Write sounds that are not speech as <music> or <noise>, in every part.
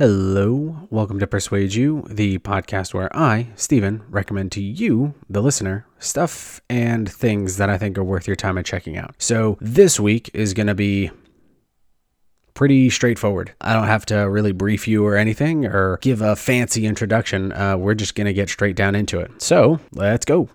Hello, welcome to Persuade You, the podcast where I, Stephen, recommend to you, the listener, stuff and things that I think are worth your time and checking out. So this week is going to be pretty straightforward. I don't have to really brief you or anything or give a fancy introduction. Uh, we're just going to get straight down into it. So let's go.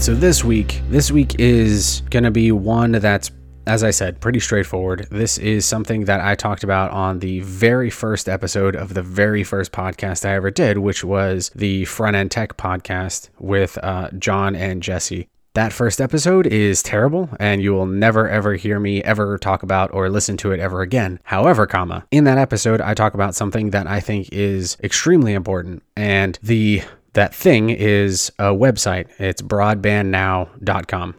Right, so this week, this week is going to be one that's as I said, pretty straightforward. This is something that I talked about on the very first episode of the very first podcast I ever did, which was the Front End Tech podcast with uh, John and Jesse. That first episode is terrible, and you will never ever hear me ever talk about or listen to it ever again. However, comma, in that episode, I talk about something that I think is extremely important, and the that thing is a website. It's broadbandnow.com.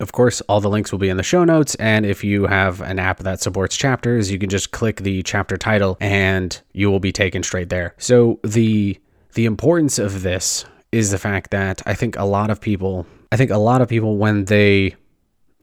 Of course, all the links will be in the show notes. And if you have an app that supports chapters, you can just click the chapter title and you will be taken straight there. So the the importance of this is the fact that I think a lot of people, I think a lot of people when they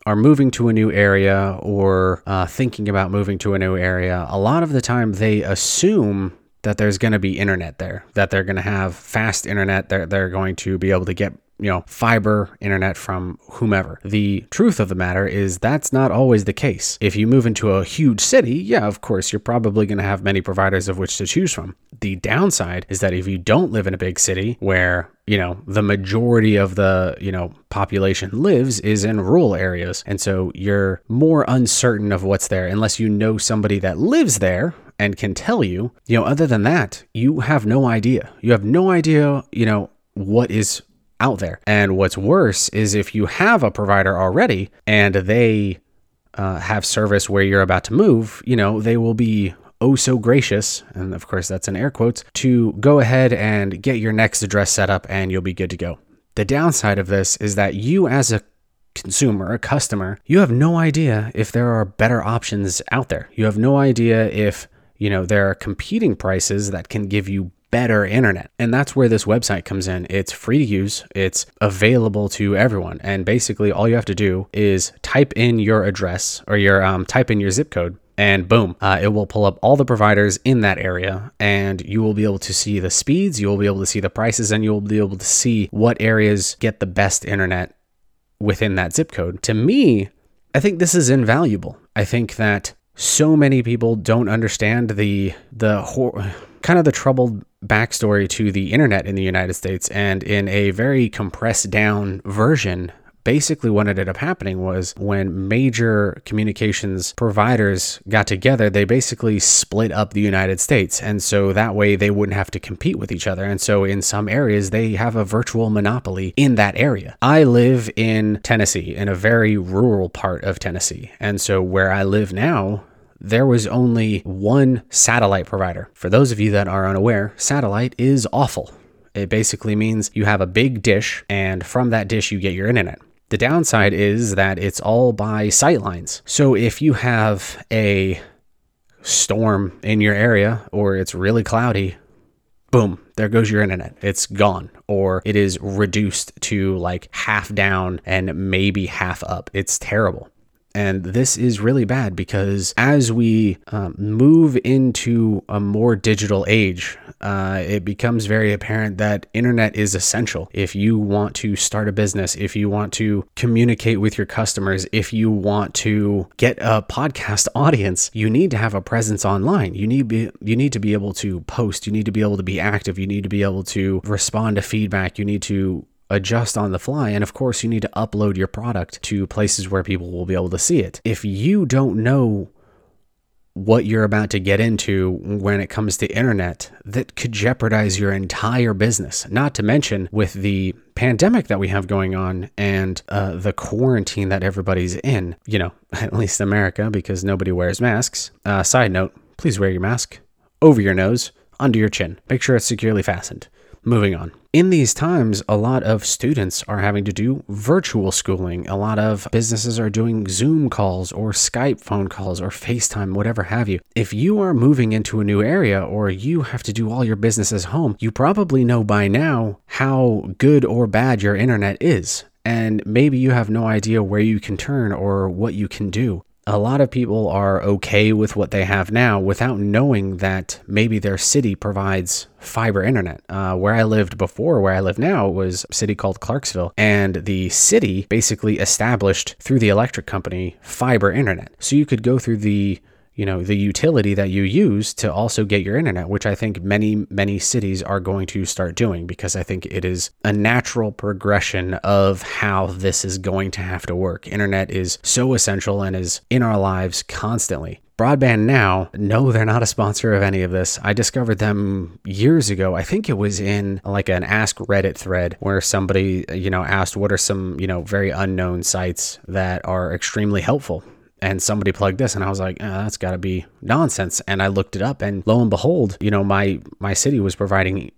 are moving to a new area or uh, thinking about moving to a new area, a lot of the time they assume that there's going to be internet there, that they're going to have fast internet, they're, they're going to be able to get you know, fiber internet from whomever. The truth of the matter is that's not always the case. If you move into a huge city, yeah, of course, you're probably going to have many providers of which to choose from. The downside is that if you don't live in a big city where you know the majority of the you know population lives is in rural areas and so you're more uncertain of what's there unless you know somebody that lives there and can tell you you know other than that you have no idea you have no idea you know what is out there. And what's worse is if you have a provider already and they uh, have service where you're about to move, you know, they will be oh so gracious, and of course that's in air quotes, to go ahead and get your next address set up and you'll be good to go. The downside of this is that you, as a consumer, a customer, you have no idea if there are better options out there. You have no idea if, you know, there are competing prices that can give you better internet. And that's where this website comes in. It's free to use, it's available to everyone. And basically, all you have to do is type in your address or your um, type in your zip code. And boom, uh, it will pull up all the providers in that area, and you will be able to see the speeds, you will be able to see the prices, and you will be able to see what areas get the best internet within that zip code. To me, I think this is invaluable. I think that so many people don't understand the the hor- kind of the troubled backstory to the internet in the United States. And in a very compressed down version, basically what ended up happening was when major communications providers got together, they basically split up the United States. And so that way they wouldn't have to compete with each other. And so in some areas, they have a virtual monopoly in that area. I live in Tennessee, in a very rural part of Tennessee. And so where I live now, there was only one satellite provider. For those of you that are unaware, satellite is awful. It basically means you have a big dish, and from that dish, you get your internet. The downside is that it's all by sightlines. So if you have a storm in your area or it's really cloudy, boom, there goes your internet. It's gone, or it is reduced to like half down and maybe half up. It's terrible. And this is really bad because as we um, move into a more digital age, uh, it becomes very apparent that internet is essential. If you want to start a business, if you want to communicate with your customers, if you want to get a podcast <laughs> audience, you need to have a presence online. You need be, you need to be able to post. You need to be able to be active. You need to be able to respond to feedback. You need to adjust on the fly. And of course, you need to upload your product to places where people will be able to see it. If you don't know what you're about to get into when it comes to internet that could jeopardize your entire business. Not to mention with the pandemic that we have going on and uh, the quarantine that everybody's in, you know, <laughs> at least America, because nobody wears masks. Uh, side note, please wear your mask over your nose, under your chin. Make sure it's securely fastened. Moving on. In these times, a lot of students are having to do virtual schooling. A lot of businesses are doing Zoom calls or Skype phone calls or FaceTime, whatever have you. If you are moving into a new area or you have to do all your business home, you probably know by now how good or bad your internet is. and maybe you have no idea where you can turn or what you can do a lot of people are okay with what they have now without knowing that maybe their city provides fiber internet. Uh, where I lived before, where I live now, was a city called Clarksville, and the city basically established through the electric company fiber internet. So you could go through the you know the utility that you use to also get your internet which i think many many cities are going to start doing because i think it is a natural progression of how this is going to have to work internet is so essential and is in our lives constantly Broadband Now, no, they're not a sponsor of any of this. I discovered them years ago. I think it was in like an Ask Reddit thread where somebody, you know, asked what are some, you know, very unknown sites that are extremely helpful and somebody plugged this and i was like oh, that's got to be nonsense. And i looked it up and lo and behold you know my my city was providing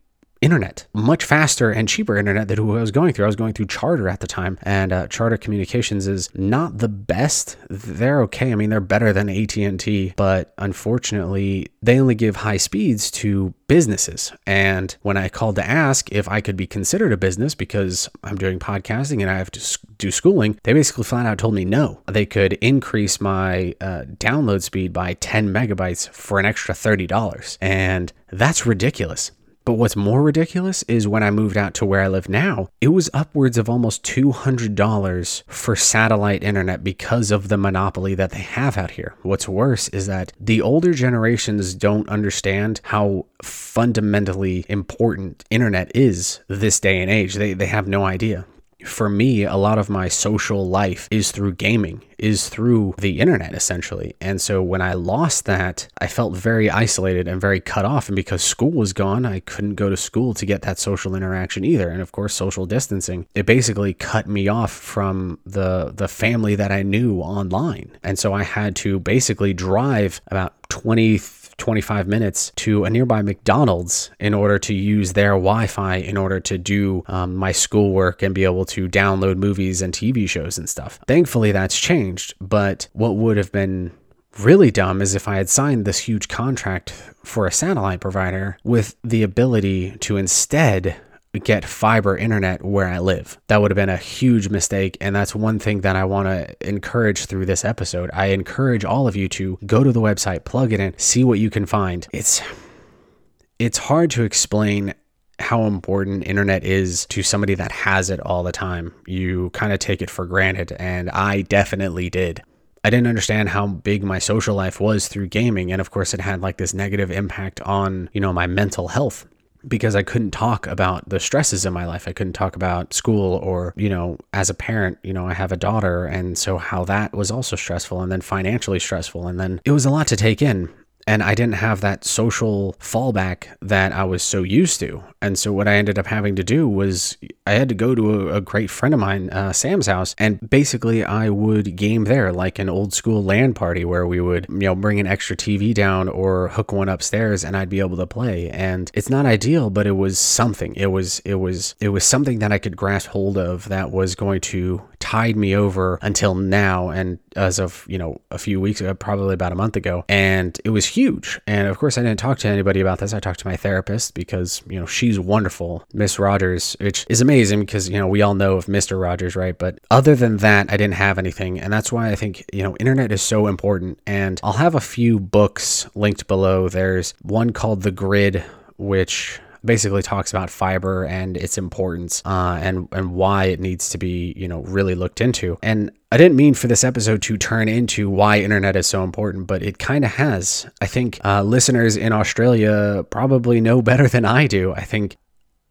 internet, much faster and cheaper internet than who I was going through. I was going through Charter at the time, and uh, Charter Communications is not the best. They're okay. I mean, they're better than AT and T, but unfortunately, they only give high speeds to businesses. And when I called to ask if I could be considered a business because I'm doing podcasting and I have to do schooling, they basically flat out told me no. They could increase my uh, download speed by 10 megabytes for an extra $30. And that's ridiculous. But what's more ridiculous is when I moved out to where I live now, it was upwards of almost $200 for satellite internet because of the monopoly that they have out here. What's worse is that the older generations don't understand how fundamentally important internet is this day and age. They, they have no idea for me, a lot of my social life is through gaming, is through the internet essentially. And so when I lost that, I felt very isolated and very cut off. And because school was gone, I couldn't go to school to get that social interaction either. And of course, social distancing, it basically cut me off from the the family that I knew online. And so I had to basically drive about 20 25 minutes to a nearby McDonald's in order to use their Wi Fi in order to do um, my schoolwork and be able to download movies and TV shows and stuff. Thankfully, that's changed, but what would have been really dumb is if I had signed this huge contract for a satellite provider with the ability to instead get fiber internet where I live. That would have been a huge mistake. And that's one thing that I want to encourage through this episode. I encourage all of you to go to the website, plug it in, see what you can find. It's it's hard to explain how important internet is to somebody that has it all the time. You kind of take it for granted, and I definitely did. I didn't understand how big my social life was through gaming. And of course, it had like this negative impact on, you know, my mental health because I couldn't talk about the stresses in my life. I couldn't talk about school or, you know, as a parent, you know, I have a daughter. And so how that was also stressful and then financially stressful. And then it was a lot to take in and I didn't have that social fallback that I was so used to. And so what I ended up having to do was I had to go to a, a great friend of mine, uh, Sam's house, and basically I would game there like an old school LAN party where we would, you know, bring an extra TV down or hook one upstairs and I'd be able to play. And it's not ideal, but it was something. It was it was it was something that I could grasp hold of that was going to tide me over until now and as of you know a few weeks ago probably about a month ago and it was huge. And of course i didn't talk to anybody about this. I talked to my therapist because you know she's wonderful. Miss rogers which is amazing because you know we all know of mr rogers right? But other than that i didn't have anything. And that's why i think you know internet is so important. And i'll have a few books linked below. There's one called the grid which basically talks about fiber and its importance uh, and and why it needs to be you know really looked into. And I didn't mean for this episode to turn into why internet is so important, but it kind of has. I think uh, listeners in Australia probably know better than I do. I think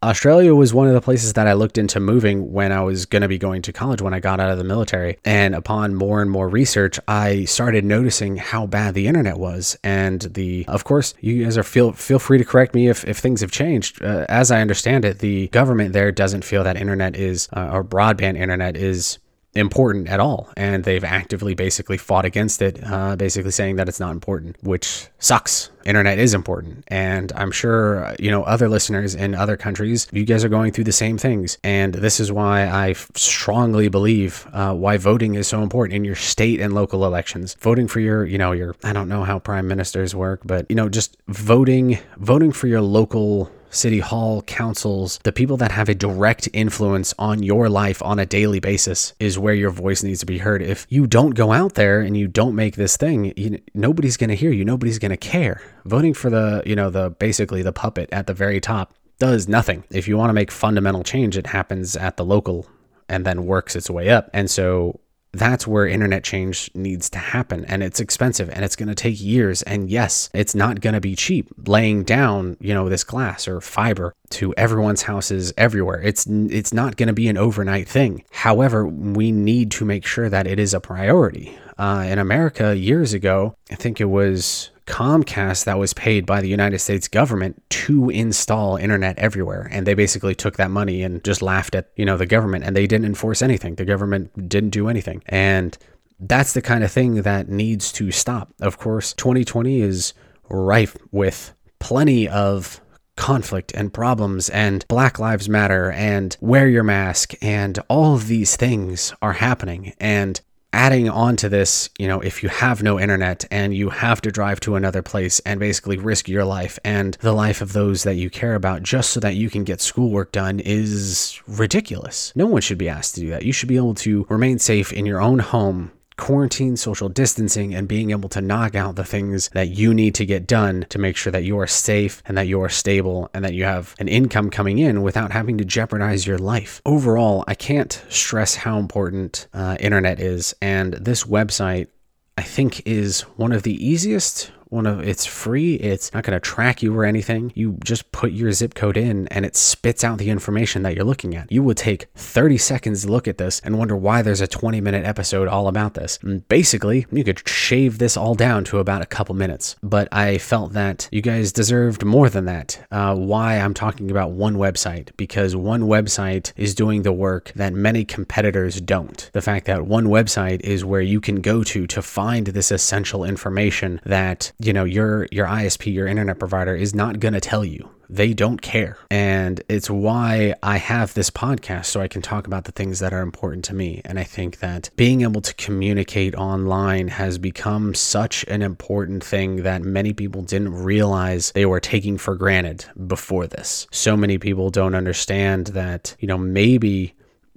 Australia was one of the places that I looked into moving when I was going to be going to college when I got out of the military. And upon more and more research, I started noticing how bad the internet was. And the, of course, you guys are feel feel free to correct me if, if things have changed. Uh, as I understand it, the government there doesn't feel that internet is uh, or broadband internet is important at all. And they've actively basically fought against it, uh, basically saying that it's not important, which sucks. Internet is important. And I'm sure, you know, other listeners in other countries, you guys are going through the same things. And this is why I strongly believe uh, why voting is so important in your state and local elections. Voting for your, you know, your, I don't know how prime ministers work, but, you know, just voting, voting for your local city hall, councils, the people that have a direct influence on your life on a daily basis is where your voice needs to be heard. If you don't go out there and you don't make this thing, you, nobody's going to hear you. Nobody's going to care. Voting for the, you know, the basically the puppet at the very top does nothing. If you want to make fundamental change, it happens at the local and then works its way up. And so that's where internet change needs to happen. And it's expensive and it's going to take years. And yes it's not going to be cheap laying down you know this glass or fiber to everyone's houses everywhere. It's it's not going to be an overnight thing. However we need to make sure that it is a priority. Uh, in america years ago i think it was Comcast that was paid by the United States government to install internet everywhere. And they basically took that money and just laughed at, you know, the government and they didn't enforce anything. The government didn't do anything. And that's the kind of thing that needs to stop. Of course, 2020 is rife with plenty of conflict and problems and Black Lives Matter and wear your mask and all of these things are happening. And adding on to this, you know, if you have no internet and you have to drive to another place and basically risk your life and the life of those that you care about just so that you can get schoolwork done is ridiculous. No one should be asked to do that. You should be able to remain safe in your own home quarantine, social distancing, and being able to knock out the things that you need to get done to make sure that you are safe and that you are stable and that you have an income coming in without having to jeopardize your life. Overall, I can't stress how important uh, internet is, and this website. I think is one of the easiest one of it's free it's not going to track you or anything. You just put your zip code in and it spits out the information that you're looking at. You would take 30 seconds to look at this and wonder why there's a 20 minute episode all about this. And basically you could shave this all down to about a couple minutes but i felt that you guys deserved more than that. Uh, why i'm talking about one website because one website is doing the work that many competitors don't. The fact that one website is where you can go to to find this essential information that you know your your ISP your internet provider is not going to tell you. They don't care. And it's why I have this podcast so I can talk about the things that are important to me. And I think that being able to communicate online has become such an important thing that many people didn't realize they were taking for granted before this. So many people don't understand that you know maybe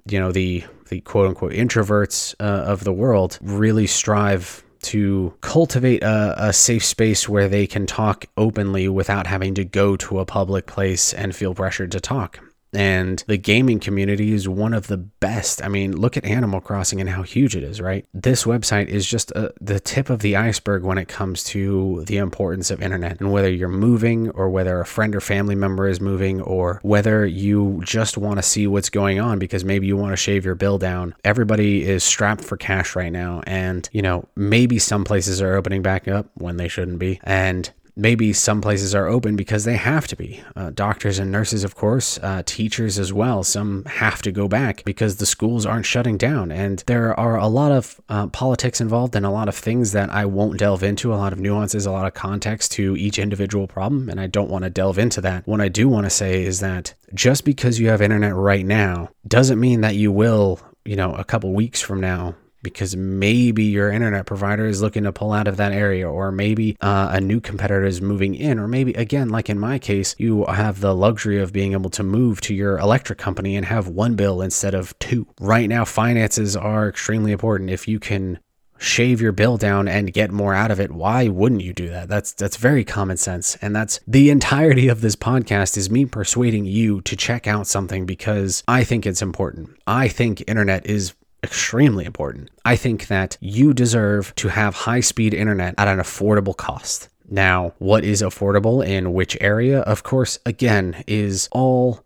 you know the the quote unquote introverts uh, of the world really strive to cultivate a, a, safe space where they can talk openly without having to go to a public place and feel pressured to talk. And the gaming community is one of the best. I mean, look at Animal Crossing and how huge it is, right? This website is just a, uh, the tip of the iceberg when it comes to the importance of internet and whether you're moving or whether a friend or family member is moving or whether you just want to see what's going on because maybe you want to shave your bill down. Everybody is strapped for cash right now. And, you know, maybe some places are opening back up when they shouldn't be. And maybe some places are open because they have to be. Uh, doctors and nurses, of course, uh, teachers as well. Some have to go back because the schools aren't shutting down. And there are a lot of uh, politics involved and a lot of things that I won't delve into, a lot of nuances, a lot of context to each individual problem. And I don't want to delve into that. What I do want to say is that just because you have internet right now doesn't mean that you will, you know, a couple weeks from now because maybe your internet provider is looking to pull out of that area, or maybe uh, a new competitor is moving in, or maybe, again, like in my case, you have the luxury of being able to move to your electric company and have one bill instead of two. Right now, finances are extremely important. If you can shave your bill down and get more out of it why wouldn't you do that that's that's very common sense and that's the entirety of this podcast is me persuading you to check out something because i think it's important i think internet is extremely important. I think that you deserve to have high speed internet at an affordable cost. Now, what is affordable in which area? Of course, again, is all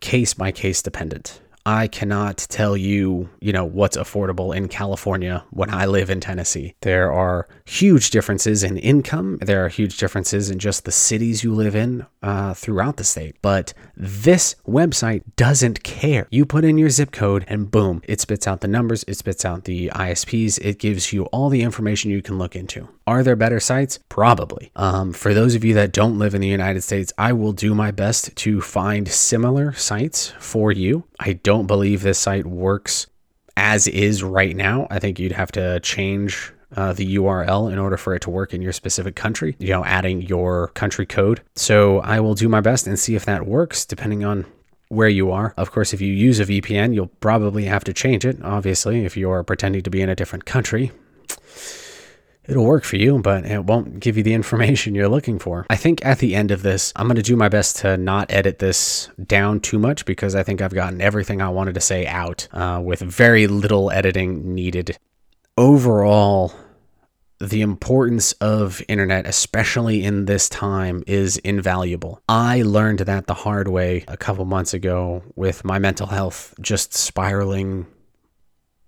case by case dependent. I cannot tell you, you know, what's affordable in California when I live in Tennessee. There are huge differences in income. There are huge differences in just the cities you live in uh, throughout the state. But this website doesn't care. You put in your zip code and boom, it spits out the numbers, it spits out the ISPs, it gives you all the information you can look into. Are there better sites? Probably. Um, for those of you that don't live in the United States, I will do my best to find similar sites for you. I don't believe this site works as is right now. I think you'd have to change uh, the URL in order for it to work in your specific country, you know, adding your country code. So I will do my best and see if that works depending on where you are. Of course, if you use a VPN, you'll probably have to change it, obviously, if you're pretending to be in a different country. It'll work for you, but it won't give you the information you're looking for. I think at the end of this, I'm going to do my best to not edit this down too much because I think I've gotten everything I wanted to say out uh, with very little editing needed. Overall, the importance of internet, especially in this time, is invaluable. I learned that the hard way a couple months ago with my mental health just spiraling,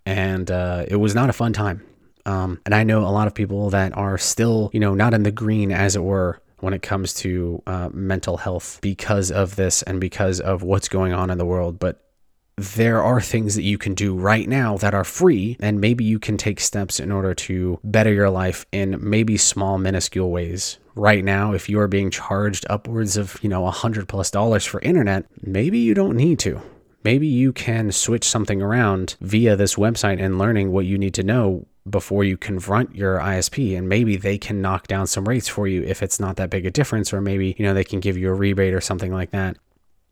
and uh, it was not a fun time. Um, and I know a lot of people that are still, you know, not in the green, as it were, when it comes to uh, mental health because of this and because of what's going on in the world. But there are things that you can do right now that are free, and maybe you can take steps in order to better your life in maybe small, minuscule ways. Right now, if you are being charged upwards of, you know, a hundred plus dollars for internet, maybe you don't need to. Maybe you can switch something around via this website and learning what you need to know before you confront your ISP and maybe they can knock down some rates for you if it's not that big a difference or maybe you know they can give you a rebate or something like that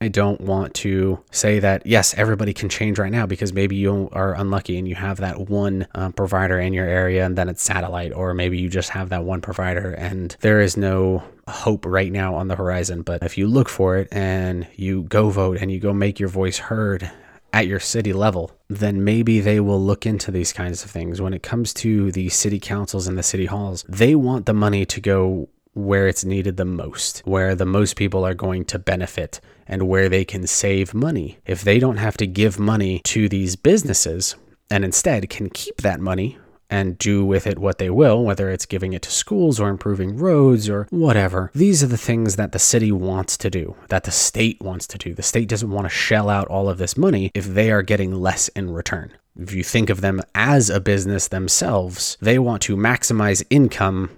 I don't want to say that, yes, everybody can change right now because maybe you are unlucky and you have that one uh, provider in your area and then it's satellite, or maybe you just have that one provider and there is no hope right now on the horizon. But if you look for it and you go vote and you go make your voice heard at your city level, then maybe they will look into these kinds of things. When it comes to the city councils and the city halls, they want the money to go where it's needed the most, where the most people are going to benefit, and where they can save money. If they don't have to give money to these businesses and instead can keep that money and do with it what they will, whether it's giving it to schools or improving roads or whatever. These are the things that the city wants to do, that the state wants to do. The state doesn't want to shell out all of this money if they are getting less in return. If you think of them as a business themselves, they want to maximize income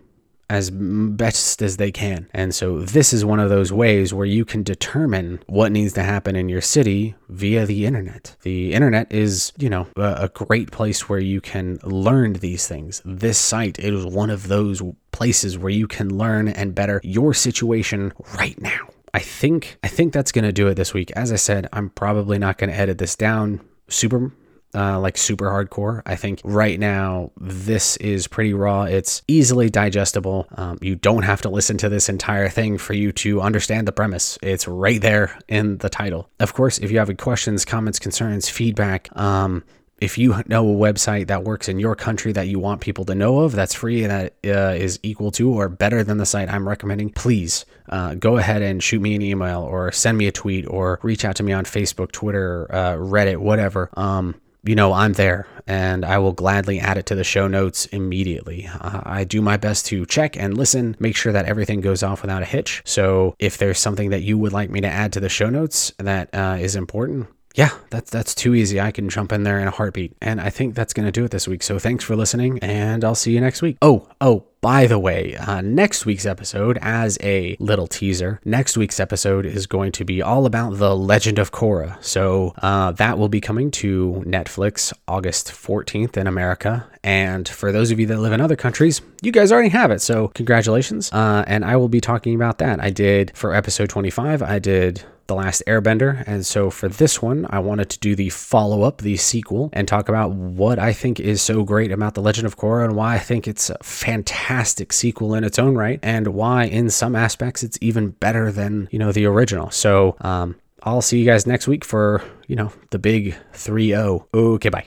as best as they can. And so this is one of those ways where you can determine what needs to happen in your city via the internet. The internet is, you know, a, great place where you can learn these things. This site is one of those places where you can learn and better your situation right now. I think I think that's going to do it this week. As I said, I'm probably not going to edit this down super uh, like super hardcore. I think right now this is pretty raw. It's easily digestible. Um, you don't have to listen to this entire thing for you to understand the premise. It's right there in the title. Of course, if you have questions, comments, concerns, feedback, um, if you know a website that works in your country that you want people to know of that's free that uh, is equal to or better than the site I'm recommending, please uh, go ahead and shoot me an email or send me a tweet or reach out to me on Facebook, Twitter, uh, Reddit, whatever. Um, you know, I'm there and I will gladly add it to the show notes immediately. Uh, I do my best to check and listen, make sure that everything goes off without a hitch. So if there's something that you would like me to add to the show notes that uh, is important, yeah, that's that's too easy. I can jump in there in a heartbeat. And I think that's going to do it this week. So thanks for listening, and I'll see you next week. Oh, oh, by the way, uh, next week's episode, as a little teaser, next week's episode is going to be all about the Legend of Korra. So uh, that will be coming to Netflix August 14th in America. And for those of you that live in other countries, you guys already have it. So congratulations. Uh, and I will be talking about that. I did for episode 25, I did the Last Airbender. And so for this one, I wanted to do the follow up, the sequel, and talk about what I think is so great about The Legend of Korra and why I think it's a fantastic sequel in its own right, and why in some aspects it's even better than, you know, the original. So, um, I'll see you guys next week for, you know, the big 3 0. Okay, bye.